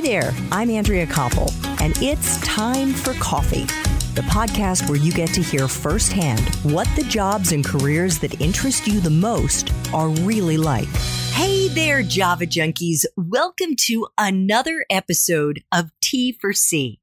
Hi there, I'm Andrea Koppel, and it's time for coffee. The podcast where you get to hear firsthand what the jobs and careers that interest you the most are really like. Hey there, Java junkies. Welcome to another episode of T for C.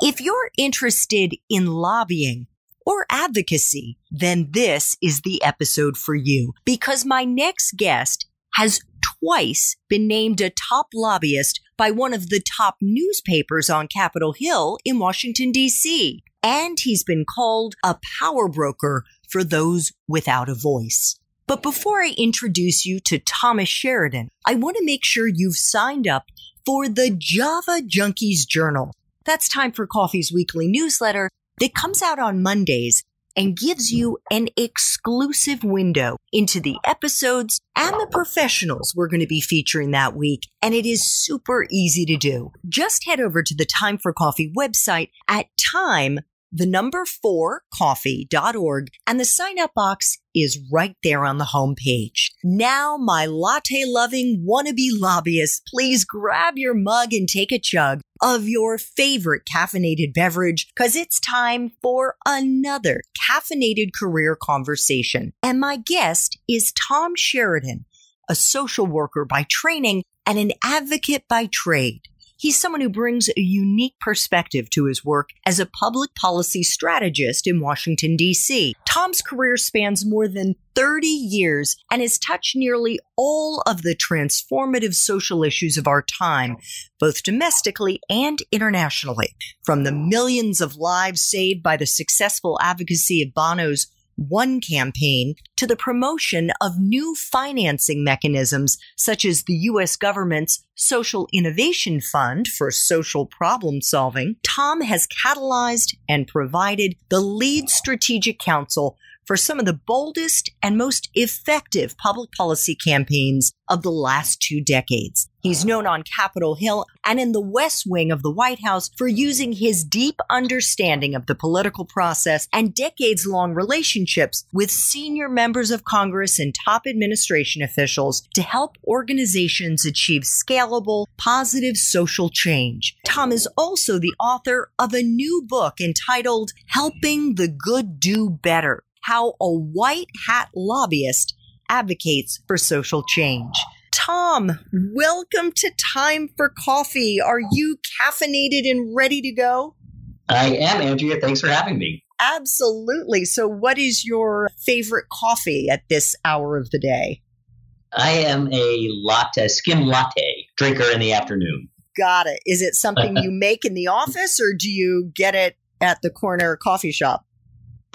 If you're interested in lobbying or advocacy, then this is the episode for you because my next guest has twice been named a top lobbyist by one of the top newspapers on Capitol Hill in Washington, D.C. And he's been called a power broker for those without a voice. But before I introduce you to Thomas Sheridan, I want to make sure you've signed up for the Java Junkies Journal. That's Time for Coffee's weekly newsletter that comes out on Mondays and gives you an exclusive window into the episodes and the professionals we're going to be featuring that week. And it is super easy to do. Just head over to the Time for Coffee website at time the number four coffee.org and the sign up box is right there on the homepage. Now, my latte loving wannabe lobbyists, please grab your mug and take a chug of your favorite caffeinated beverage because it's time for another caffeinated career conversation. And my guest is Tom Sheridan, a social worker by training and an advocate by trade. He's someone who brings a unique perspective to his work as a public policy strategist in Washington, D.C. Tom's career spans more than 30 years and has touched nearly all of the transformative social issues of our time, both domestically and internationally. From the millions of lives saved by the successful advocacy of Bono's one campaign to the promotion of new financing mechanisms such as the U.S. government's Social Innovation Fund for social problem solving, Tom has catalyzed and provided the lead strategic counsel for some of the boldest and most effective public policy campaigns of the last two decades. He's known on Capitol Hill and in the West Wing of the White House for using his deep understanding of the political process and decades long relationships with senior members of Congress and top administration officials to help organizations achieve scalable, positive social change. Tom is also the author of a new book entitled Helping the Good Do Better how a white hat lobbyist advocates for social change. Tom, welcome to Time for Coffee. Are you caffeinated and ready to go? I am, Andrea. Thanks for having me. Absolutely. So, what is your favorite coffee at this hour of the day? I am a latte, skim latte drinker in the afternoon. Got it. Is it something you make in the office or do you get it at the corner coffee shop?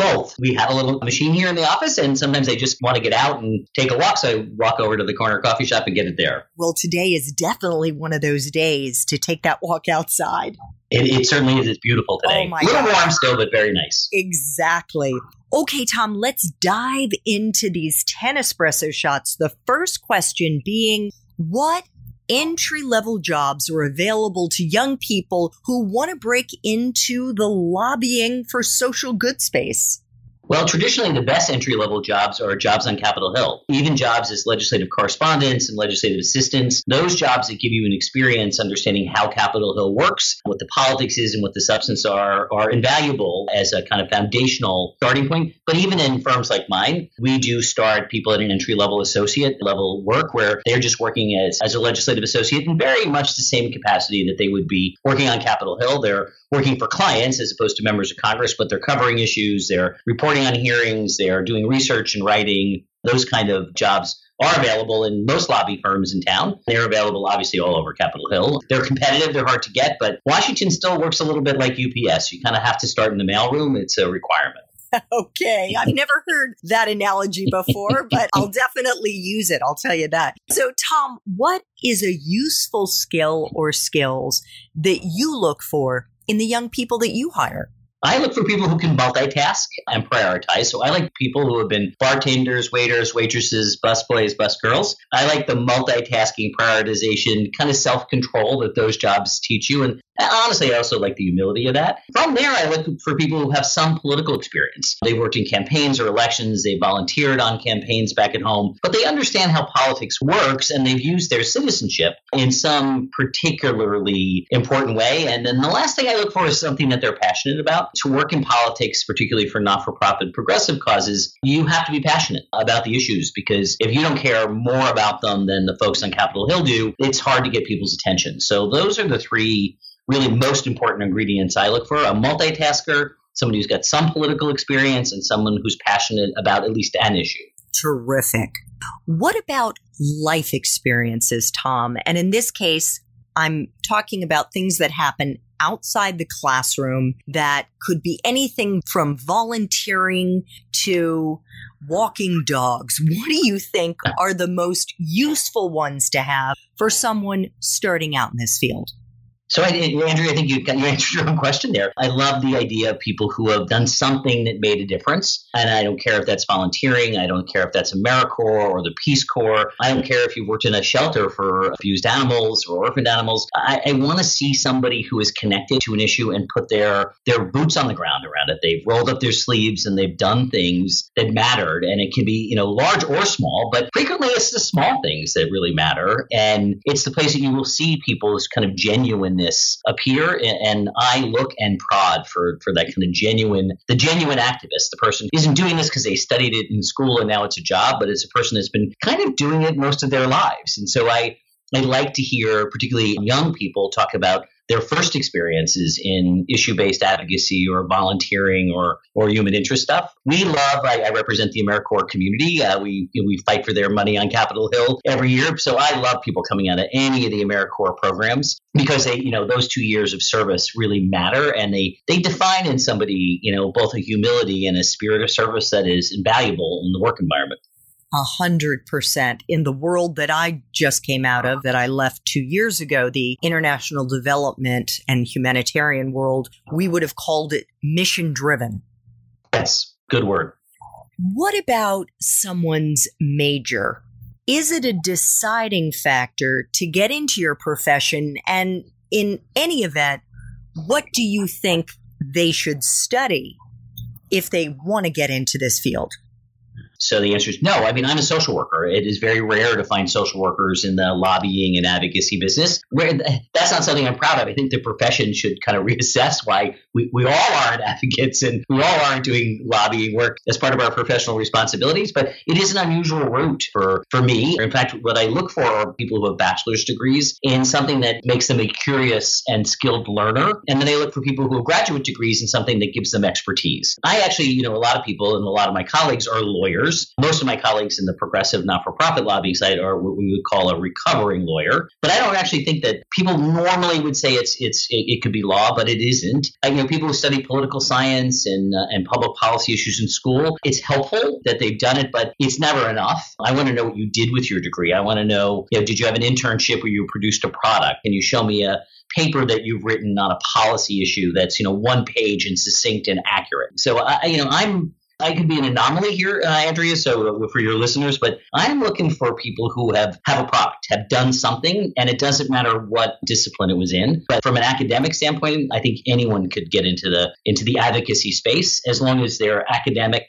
Both. We have a little machine here in the office, and sometimes I just want to get out and take a walk. So I walk over to the corner coffee shop and get it there. Well, today is definitely one of those days to take that walk outside. It, it certainly is. It's beautiful oh today. Oh my a little God. warm still, but very nice. Exactly. Okay, Tom, let's dive into these 10 espresso shots. The first question being what entry level jobs are available to young people who want to break into the lobbying for social good space? Well, traditionally, the best entry level jobs are jobs on Capitol Hill. Even jobs as legislative correspondents and legislative assistants, those jobs that give you an experience understanding how Capitol Hill works, what the politics is, and what the substance are, are invaluable as a kind of foundational starting point. But even in firms like mine, we do start people at an entry level associate level work where they're just working as, as a legislative associate in very much the same capacity that they would be working on Capitol Hill. They're working for clients as opposed to members of Congress, but they're covering issues, they're reporting on hearings, they're doing research and writing. Those kind of jobs are available in most lobby firms in town. They're available obviously all over Capitol Hill. They're competitive, they're hard to get, but Washington still works a little bit like UPS. You kind of have to start in the mailroom, it's a requirement. Okay, I've never heard that analogy before, but I'll definitely use it. I'll tell you that. So, Tom, what is a useful skill or skills that you look for in the young people that you hire? I look for people who can multitask and prioritize. So I like people who have been bartenders, waiters, waitresses, busboys, busgirls. I like the multitasking, prioritization, kind of self control that those jobs teach you. And honestly, I also like the humility of that. From there, I look for people who have some political experience. They've worked in campaigns or elections, they volunteered on campaigns back at home, but they understand how politics works and they've used their citizenship in some particularly important way. And then the last thing I look for is something that they're passionate about. To work in politics, particularly for not for profit progressive causes, you have to be passionate about the issues because if you don't care more about them than the folks on Capitol Hill do, it's hard to get people's attention. So those are the three really most important ingredients I look for a multitasker, somebody who's got some political experience, and someone who's passionate about at least an issue. Terrific. What about life experiences, Tom? And in this case, I'm talking about things that happen outside the classroom that could be anything from volunteering to walking dogs. What do you think are the most useful ones to have for someone starting out in this field? So, I, Andrea, I think you, you answered your own question there. I love the idea of people who have done something that made a difference. And I don't care if that's volunteering. I don't care if that's AmeriCorps or the Peace Corps. I don't care if you've worked in a shelter for abused animals or orphaned animals. I, I want to see somebody who is connected to an issue and put their, their boots on the ground around it. They've rolled up their sleeves and they've done things that mattered. And it can be, you know, large or small, but frequently it's the small things that really matter. And it's the place that you will see people's kind of genuine appear and I look and prod for for that kind of genuine the genuine activist the person isn't doing this because they studied it in school and now it's a job but it's a person that's been kind of doing it most of their lives. And so I I like to hear particularly young people talk about their first experiences in issue-based advocacy or volunteering or or human interest stuff. We love. I, I represent the AmeriCorps community. Uh, we we fight for their money on Capitol Hill every year. So I love people coming out of any of the AmeriCorps programs because they you know those two years of service really matter and they they define in somebody you know both a humility and a spirit of service that is invaluable in the work environment a hundred percent in the world that I just came out of, that I left two years ago, the international development and humanitarian world, we would have called it mission driven. Yes, good word. What about someone's major? Is it a deciding factor to get into your profession? And in any event, what do you think they should study if they want to get into this field? So the answer is no. I mean, I'm a social worker. It is very rare to find social workers in the lobbying and advocacy business. That's not something I'm proud of. I think the profession should kind of reassess why we, we all aren't advocates and we all aren't doing lobbying work as part of our professional responsibilities. But it is an unusual route for, for me. In fact, what I look for are people who have bachelor's degrees in something that makes them a curious and skilled learner. And then I look for people who have graduate degrees in something that gives them expertise. I actually, you know, a lot of people and a lot of my colleagues are lawyers lawyers. Most of my colleagues in the progressive not-for-profit lobbying side are what we would call a recovering lawyer. But I don't actually think that people normally would say it's it's it, it could be law, but it isn't. I, you know, people who study political science and uh, and public policy issues in school, it's helpful that they've done it, but it's never enough. I want to know what you did with your degree. I want to know, you know, did you have an internship where you produced a product? Can you show me a paper that you've written on a policy issue that's you know one page and succinct and accurate. So I, you know, I'm I could be an anomaly here, uh, Andrea. So uh, for your listeners, but I'm looking for people who have have a product, have done something, and it doesn't matter what discipline it was in. But from an academic standpoint, I think anyone could get into the into the advocacy space as long as their academic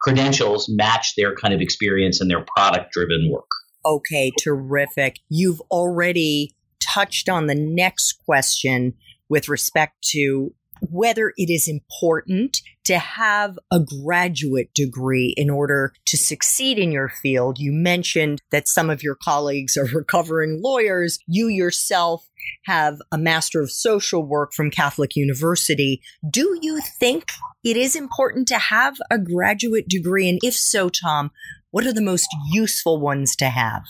credentials match their kind of experience and their product driven work. Okay, terrific. You've already touched on the next question with respect to whether it is important to have a graduate degree in order to succeed in your field. You mentioned that some of your colleagues are recovering lawyers. You yourself have a Master of Social Work from Catholic University. Do you think it is important to have a graduate degree? And if so, Tom, what are the most useful ones to have?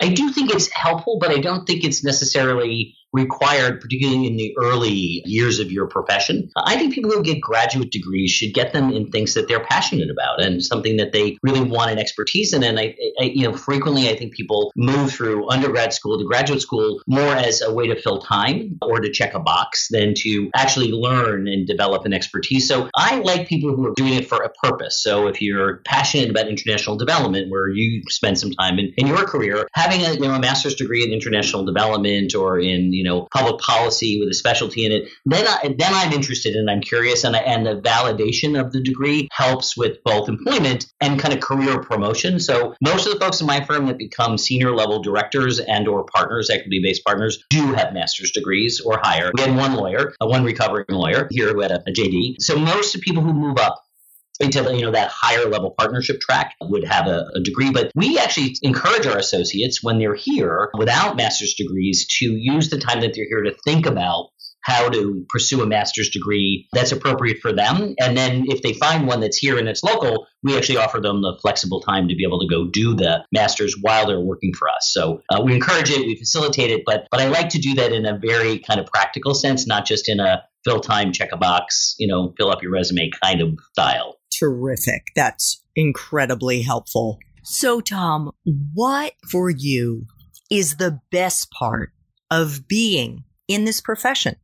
I do think it's helpful, but I don't think it's necessarily required, particularly in the early years of your profession. I think people who get graduate degrees should get them in things that they're passionate about and something that they really want an expertise in. And I, I, you know, frequently I think people move through undergrad school to graduate school more as a way to fill time or to check a box than to actually learn and develop an expertise. So I like people who are doing it for a purpose. So if you're passionate about international development, where you spend some time in, in your career, having a, you know, a master's degree in international development or in you you know, public policy with a specialty in it, then I, then I'm interested and I'm curious, and I, and the validation of the degree helps with both employment and kind of career promotion. So most of the folks in my firm that become senior level directors and or partners, equity based partners, do have master's degrees or higher. We had one lawyer, a one recovering lawyer here who had a, a JD. So most of the people who move up into you know that higher level partnership track would have a, a, degree. But we actually encourage our associates when they're here without master's degrees to use the time that they're here to think about how to pursue a master's degree that's appropriate for them. And then if they find one that's here and it's local we actually offer them the flexible time to be able to go do the master's while they're working for us. So uh, we encourage it we facilitate it but but i like to do that in a very kind of practical sense not just in a fill time check a box you know fill up your resume kind of style terrific. That's incredibly helpful. So, Tom, what for you is the best part of being in this profession?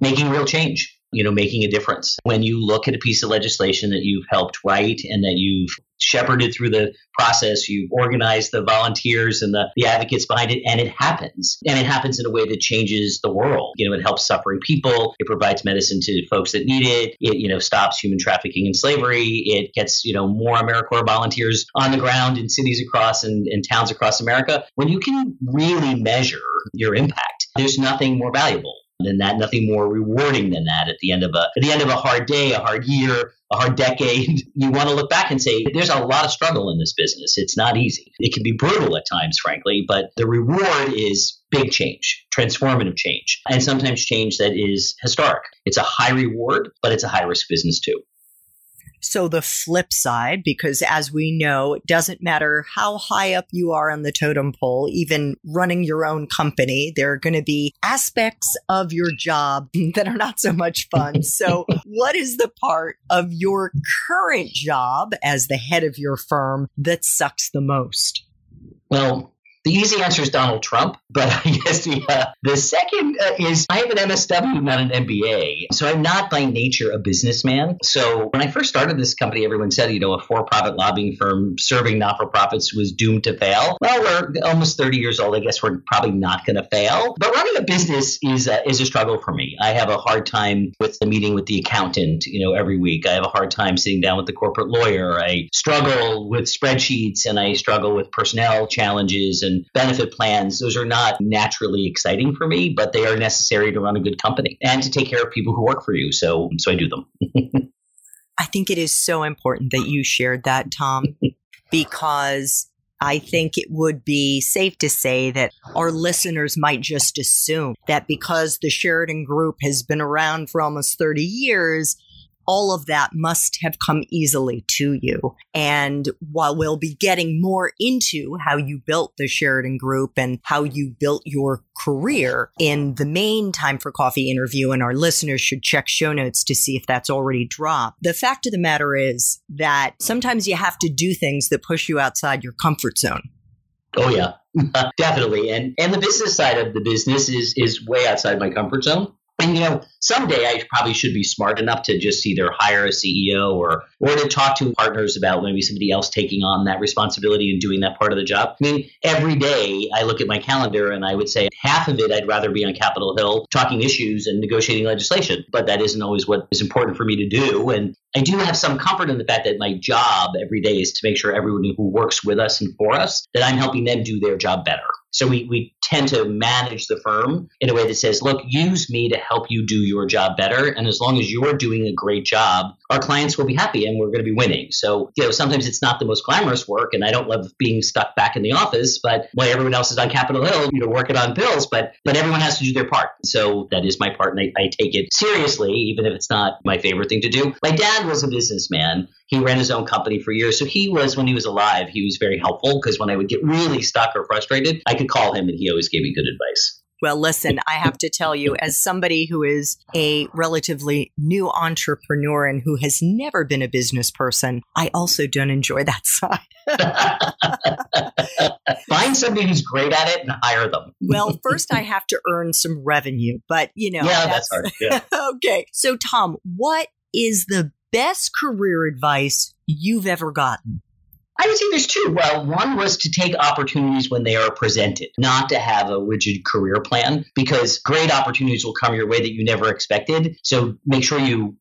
Making real change you know, making a difference. When you look at a piece of legislation that you've helped write and that you've shepherded through the process, you organize the volunteers and the, the advocates behind it, and it happens. And it happens in a way that changes the world. You know, it helps suffering people, it provides medicine to folks that need it, it, you know, stops human trafficking and slavery, it gets, you know, more AmeriCorps volunteers on the ground in cities across and, and towns across America. When you can really measure your impact, there's nothing more valuable than that, nothing more rewarding than that at the end of a at the end of a hard day, a hard year, a hard decade. You want to look back and say, there's a lot of struggle in this business. It's not easy. It can be brutal at times, frankly, but the reward is big change, transformative change, and sometimes change that is historic. It's a high reward, but it's a high risk business too. So the flip side, because as we know, it doesn't matter how high up you are on the totem pole, even running your own company, there are going to be aspects of your job that are not so much fun. So what is the part of your current job as the head of your firm that sucks the most? Well, the easy answer is Donald Trump, but I guess the, uh, the second uh, is I have an MSW, not an MBA. So I'm not by nature a businessman. So when I first started this company, everyone said, you know, a for profit lobbying firm serving not for profits was doomed to fail. Well, we're almost 30 years old. I guess we're probably not going to fail. But running a business is, uh, is a struggle for me. I have a hard time with the meeting with the accountant, you know, every week. I have a hard time sitting down with the corporate lawyer. I struggle with spreadsheets and I struggle with personnel challenges and benefit plans, those are not naturally exciting for me, but they are necessary to run a good company and to take care of people who work for you. So, so I do them. I think it is so important that you shared that, Tom, because I think it would be safe to say that our listeners might just assume that because the Sheridan Group has been around for almost 30 years, all of that must have come easily to you. And while we'll be getting more into how you built the Sheridan Group and how you built your career in the main Time for Coffee interview, and our listeners should check show notes to see if that's already dropped. The fact of the matter is that sometimes you have to do things that push you outside your comfort zone. Oh yeah, uh, definitely. And and the business side of the business is is way outside my comfort zone. And you know, someday I probably should be smart enough to just either hire a CEO or or to talk to partners about maybe somebody else taking on that responsibility and doing that part of the job. I mean, every day I look at my calendar and I would say half of it I'd rather be on Capitol Hill talking issues and negotiating legislation, but that isn't always what is important for me to do. And I do have some comfort in the fact that my job every day is to make sure everyone who works with us and for us that I'm helping them do their job better. So we, we tend to manage the firm in a way that says, look, use me to help you do your job better. And as long as you're doing a great job, our clients will be happy and we're going to be winning. So, you know, sometimes it's not the most glamorous work and I don't love being stuck back in the office, but while everyone else is on Capitol Hill, you know, working on bills, but but everyone has to do their part. So that is my part and I, I take it seriously, even if it's not my favorite thing to do. My dad was a businessman he ran his own company for years. So he was, when he was alive, he was very helpful because when I would get really stuck or frustrated, I could call him and he always gave me good advice. Well, listen, I have to tell you, as somebody who is a relatively new entrepreneur and who has never been a business person, I also don't enjoy that side. Find somebody who's great at it and hire them. well, first I have to earn some revenue, but you know. Yeah, that's, that's hard. Yeah. okay. So, Tom, what is the best career advice you've ever gotten? I would say there's two. Well, one was to take opportunities when they are presented, not to have a rigid career plan because great opportunities will come your way that you never expected. So make sure you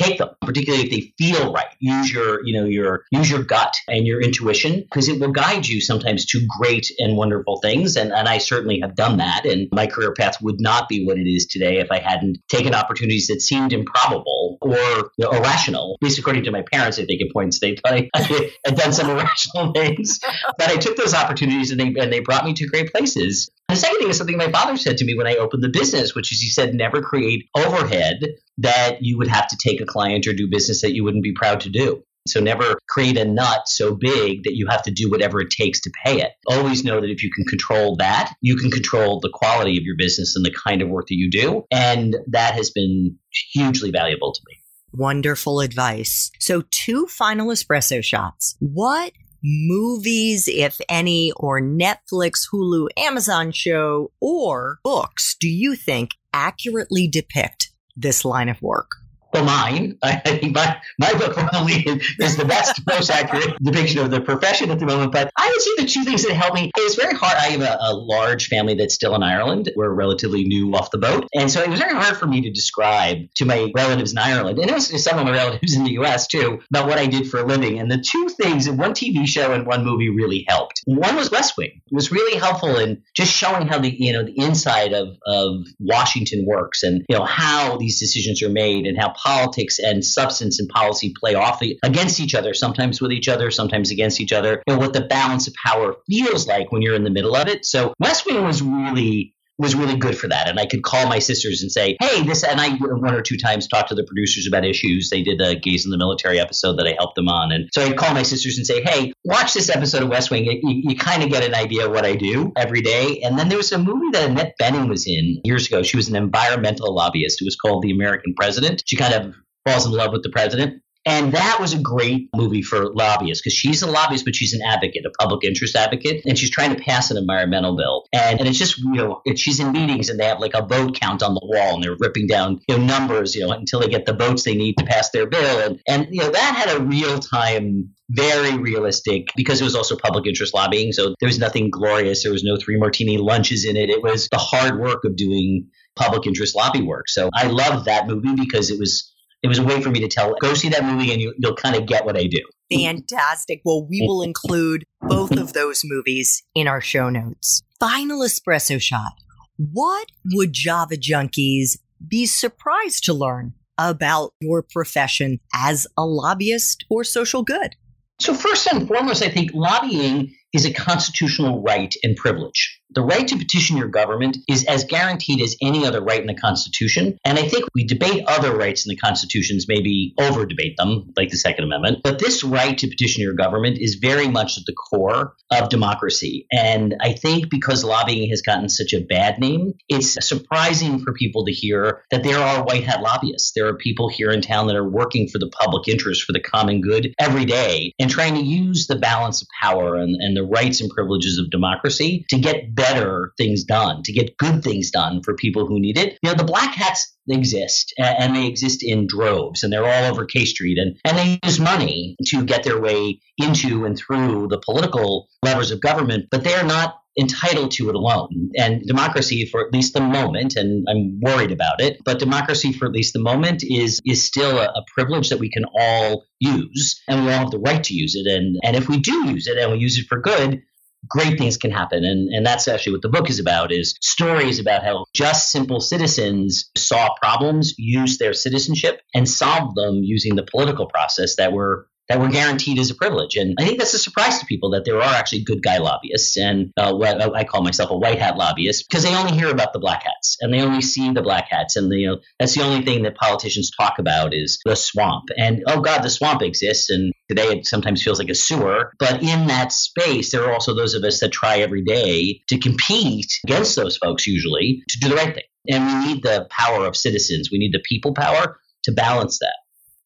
take them, particularly if they feel right. Use your, you know, your use your gut and your intuition because it will guide you sometimes to great and wonderful things. And, and I certainly have done that. And my career path would not be what it is today if I hadn't taken opportunities that seemed improbable or you know, irrational. At least according to my parents, I think at points they I, I had done some irrational things. But I took those opportunities and they and they brought me to great places. The second thing is something my father said to me when I opened the business, which is he said, never create overhead that you would have to take a client or do business that you wouldn't be proud to do. So never create a nut so big that you have to do whatever it takes to pay it. Always know that if you can control that, you can control the quality of your business and the kind of work that you do. And that has been hugely valuable to me. Wonderful advice. So two final espresso shots. What movies, if any, or Netflix, Hulu, Amazon show, or books do you think accurately depict this line of work? Well, mine, I think my, my book probably is the best, most accurate depiction of the profession at the moment. But I would say the two things that help me is very hard. I have a, a, large family that's still in Ireland. We're relatively new off the boat. And so it was very hard for me to describe to my relatives in Ireland, and it was to some of my relatives in the US too, about what I did for a living. And the two things, one TV show and one movie really helped. One was West Wing. It was really helpful in just showing how the, you know, the inside of, of Washington works and, you know, how these decisions are made and how politics and substance and policy play off against each other, sometimes with each other, sometimes against each other, and what the balance of power feels like when you're in the middle of it. So West Wing was really was really good for that. And I could call my sisters and say, hey, this, and I one or two times talked to the producers about issues. They did a Gays in the Military episode that I helped them on. And so I'd call my sisters and say, hey, watch this episode of West Wing. You, you kind of get an idea of what I do every day. And then there was a movie that Annette Bening was in years ago. She was an environmental lobbyist. It was called The American President. She kind of falls in love with the president. And that was a great movie for lobbyists because she's a lobbyist, but she's an advocate, a public interest advocate, and she's trying to pass an environmental bill. And, and it's just, you know, it, she's in meetings and they have like a vote count on the wall and they're ripping down, you know, numbers, you know, until they get the votes they need to pass their bill. And, and you know, that had a real time very realistic because it was also public interest lobbying. So there was nothing glorious. There was no three martini lunches in it. It was the hard work of doing public interest lobby work. So I loved that movie because it was it was a way for me to tell, go see that movie and you, you'll kind of get what I do. Fantastic. Well, we will include both of those movies in our show notes. Final espresso shot. What would Java junkies be surprised to learn about your profession as a lobbyist or social good? So, first and foremost, I think lobbying is a constitutional right and privilege. The right to petition your government is as guaranteed as any other right in the Constitution. And I think we debate other rights in the Constitutions, maybe over debate them, like the Second Amendment. But this right to petition your government is very much at the core of democracy. And I think because lobbying has gotten such a bad name, it's surprising for people to hear that there are white hat lobbyists. There are people here in town that are working for the public interest, for the common good every day, and trying to use the balance of power and, and the rights and privileges of democracy to get better things done, to get good things done for people who need it. You know, the black hats exist and they exist in droves and they're all over K Street and, and they use money to get their way into and through the political levers of government, but they're not entitled to it alone. And democracy, for at least the moment, and I'm worried about it, but democracy, for at least the moment, is is still a, a, privilege that we can all use, and we all have the right to use it. And and if we do use it and we use it for good, great things can happen. And, and that's actually what the book is about is stories about how just simple citizens saw problems used their citizenship and solved them using the political process that were that were guaranteed as a privilege. And I think that's a surprise to people that there are actually good guy lobbyists. And uh, what I call myself a white hat lobbyist because they only hear about the black hats and they only see the black hats. And, you know, that's the only thing that politicians talk about is the swamp. And oh God, the swamp exists. And today it sometimes feels like a sewer. But in that space, there are also those of us that try every day to compete against those folks, usually, to do the right thing. And we need the power of citizens. We need the people power to balance that.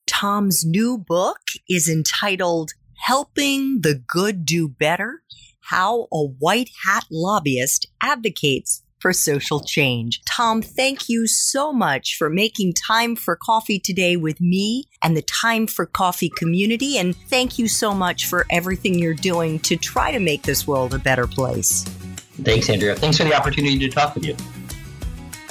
Tom's new book is entitled Helping the Good Do Better How a White Hat Lobbyist Advocates for social change. Tom, thank you so much for making time for coffee today with me and the Time for Coffee community. And thank you so much for everything you're doing to try to make this world a better place. Thanks, Andrea. Thanks for the opportunity to talk with you.